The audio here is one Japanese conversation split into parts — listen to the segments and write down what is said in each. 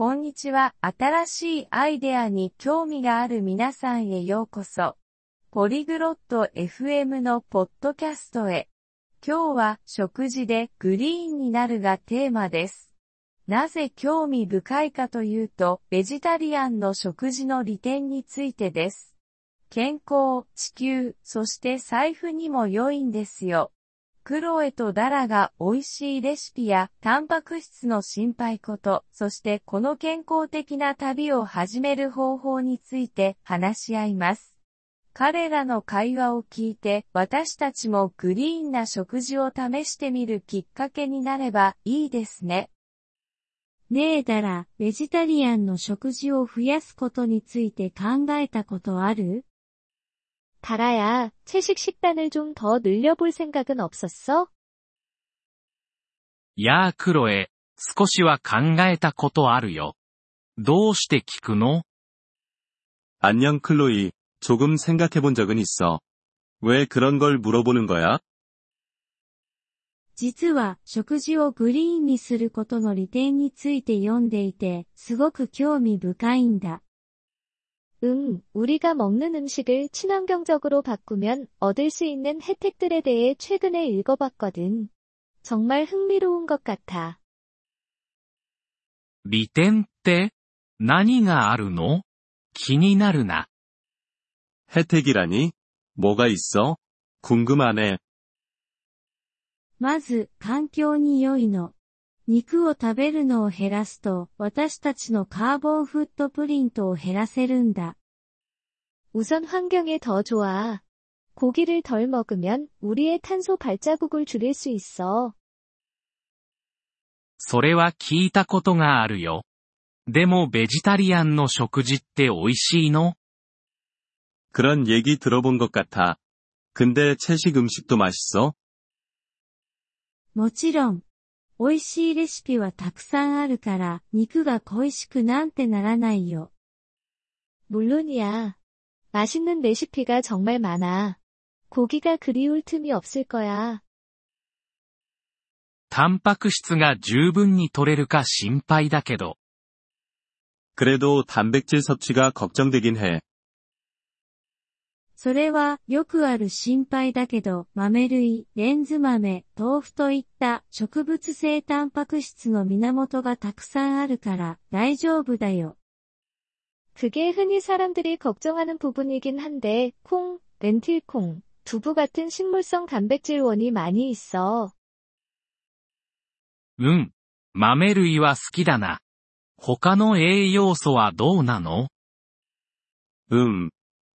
こんにちは。新しいアイデアに興味がある皆さんへようこそ。ポリグロット FM のポッドキャストへ。今日は食事でグリーンになるがテーマです。なぜ興味深いかというと、ベジタリアンの食事の利点についてです。健康、地球、そして財布にも良いんですよ。クロエとダラが美味しいレシピやタンパク質の心配こと、そしてこの健康的な旅を始める方法について話し合います。彼らの会話を聞いて私たちもグリーンな食事を試してみるきっかけになればいいですね。ねえダラ、ベジタリアンの食事を増やすことについて考えたことある？ 달아야 채식 식단을 좀 더 늘려볼 생각은 없었어? 야, 크로에, 少しは考えたことあるよ。どうして聞くの? 안녕 클로이, 조금 생각해본 적은 있어. 왜 그런 걸 물어보는 거야? 実は食事をグリーンにすることの利点について読んでいて、すごく興味深いんだ。 응, 우리가 먹는 음식을 친환경적으로 바꾸면 얻을 수 있는 혜택들에 대해 최근에 읽어봤거든. 정말 흥미로운 것 같아. 利点って何があるの気になるな. 혜택이라니? 뭐가 있어? 궁금하네. まず、環境に良いの。 肉を食べるのを減らすと、私たちのカーボンフットプリントを減らせるんだ。우선환경에더좋아고기를덜먹으면우리의탄소발자국을줄일수있어それは聞いたことがあるよ。でもベジタリアンの食事って美味しいの그런얘기들어본것같아근데채식음식도맛있어もちろん、 美味しいレシピはたくさんあるから、肉が恋しくなんてならないよ。물론이야맛있는레시피가정말많아고기가그리울틈이없을거야タンパク質が十分に取れるか心配だけど。그래도단백질섭취가걱정되긴 해。 それはよくある心配だけど、豆類、レンズ豆、豆腐といった植物性タンパク質の源がたくさんあるから大丈夫だよ。그게흔히사람들이걱정하는부분이긴한데 콩、 렌틸 콩、 두부같은식물성단백질원이많이있어うん。豆類は好きだな。他の栄養素はどうなのうん。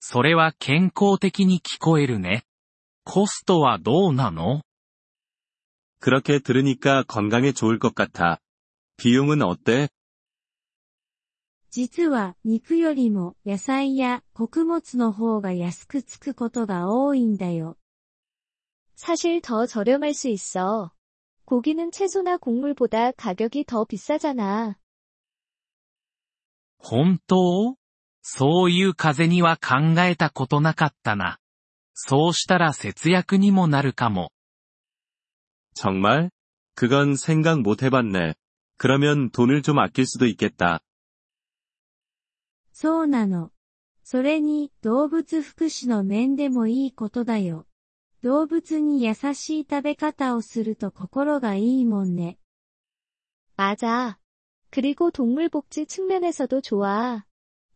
それは健康的に聞こえるね。コストはどうなの그렇게들으니까건강에좋을것같아비용은어때実は肉よりも野菜や穀物の方が安くつくことが多いんだよ。사실더저렴할수있어고기는채소나곡물보다가격이더비싸잖아本当 そういう風には考えたことなかったな。そうしたら節約にもなるかも。정말그건생각못해봤네그러면돈을좀아낄수도있겠다そうなの。それに動物福祉の面でもいいことだよ。動物に優しい食べ方をすると心がいいもんね。맞아그리고동물복지측면에서도좋아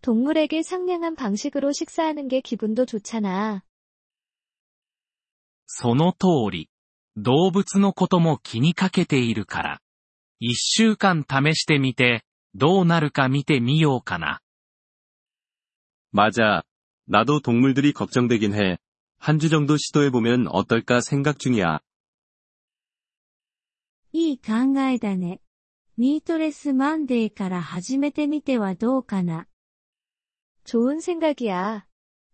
동물에게상냥한방식으로식사하는게기분도좋잖아その通り。動物のことも気にかけているから。一週間試してみて、どうなるか見てみようかな。맞아나도동물들이걱정되긴해한주정도시도해보면어떨까생각중이야いい考えだね。ミートレスマンデーから始めてみてはどうかな。 좋은 생각이야.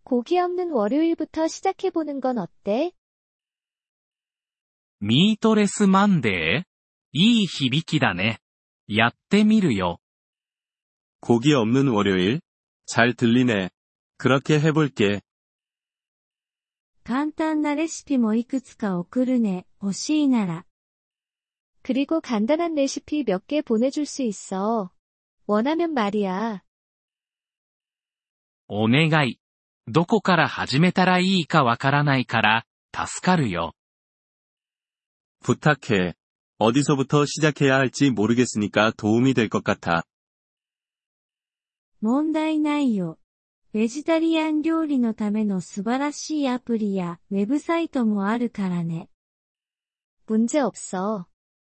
고기 없는 월요일부터 시작해보는 건 어때? ミートレスマンデーいい響きだね。やってみるよ。 고기 없는 월요일? 잘 들리네. 그렇게 해볼게. 簡単なレシピもいくつか送るね、欲しいなら。 그리고 간단한 레시피 몇 개 보내줄 수 있어. 원하면 말이야. お願い。どこから始めたらいいかわからないから、助かるよ。 부탁해. 어디서부터 시작해야 할지 모르겠으니까 도움이 될 것 같아. 問題ないよ。ベジタリアン料理のための素晴らしいアプリやウェブサイトもあるからね。 문제 없어.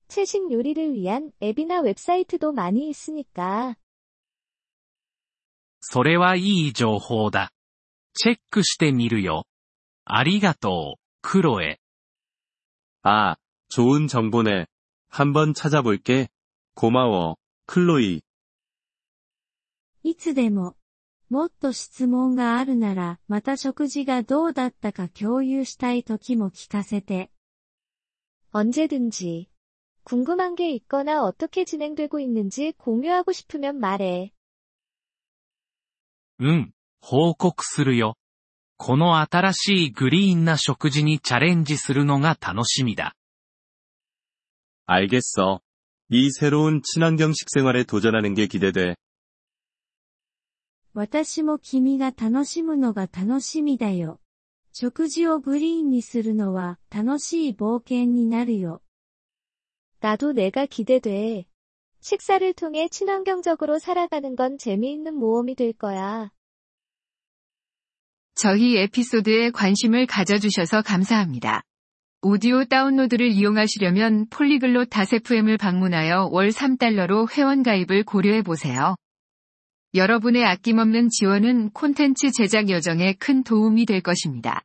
채식 요리를 위한 앱이나 웹사이트도 많이 있으니까. それはいい情報だ。チェックしてみるよ。ありがとう、クロエ。 아, 좋은 정보네. 한번 찾아볼게. 고마워, 클로이. いつでも。もっと質問があるなら、また食事がどうだったか共有したい時も聞かせて。 언제든지. 궁금한 게 있거나 어떻게 진행되고 있는지 공유하고 싶으면 말해. うん、報告するよ。この新しいグリーンな食事にチャレンジするのが楽しみだ。 알겠어. 이 새로운 친환경 식생활에 도전하는 게 기대돼. 私も君が楽しむのが楽しみだよ。食事をグリーンにするのは楽しい冒険になるよ。 나도 내가 기대돼. 식사를 통해 친환경적으로 살아가는 건 재미있는 모험이 될 거야. 저희 에피소드에 관심을 가져주셔서 감사합니다. 오디오 다운로드를 이용하시려면 폴리글롯 다세프엠을 방문하여 월 3달러로 회원가입을 고려해보세요. 여러분의 아낌없는 지원은 콘텐츠 제작 여정에 큰 도움이 될 것입니다.